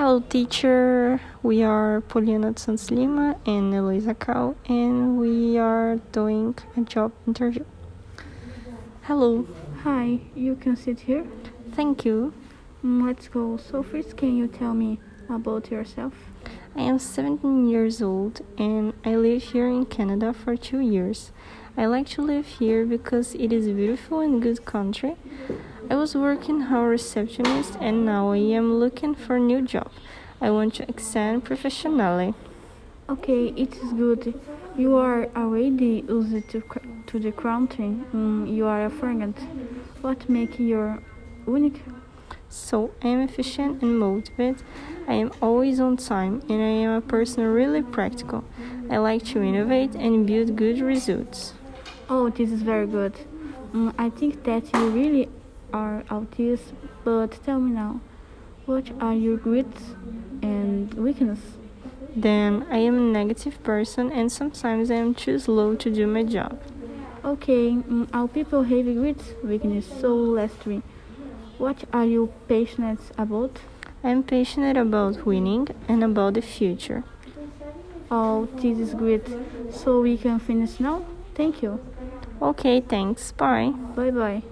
Hello, teacher. We are Poliana Santos Lima and Heloisa Carl, and we are doing a job interview. Hello. Hi, you can sit here. Thank you. Mm, Let's go. So, first, can you tell me about yourself? I am 17 years old and I live here in Canada for two years. I like to live here because it is a beautiful and good country. I was working as a receptionist and now I am looking for a new job. I want to extend professionally. Okay, it is good. You are already used to, to the country. Mm, you are a friend. What makes you unique? So I am efficient and motivated. I am always on time and I am a person really practical. I like to innovate and build good results. Oh, this is very good. Mm, I think that you really are autist, but tell me now, what are your greats and weaknesses? Then I am a negative person and sometimes I am too slow to do my job. Okay, mm, our people have great weakness, so let's try. What are you passionate about? I am passionate about winning and about the future. Oh, this is great. So we can finish now? Thank you. Okay, thanks. Bye. Bye bye.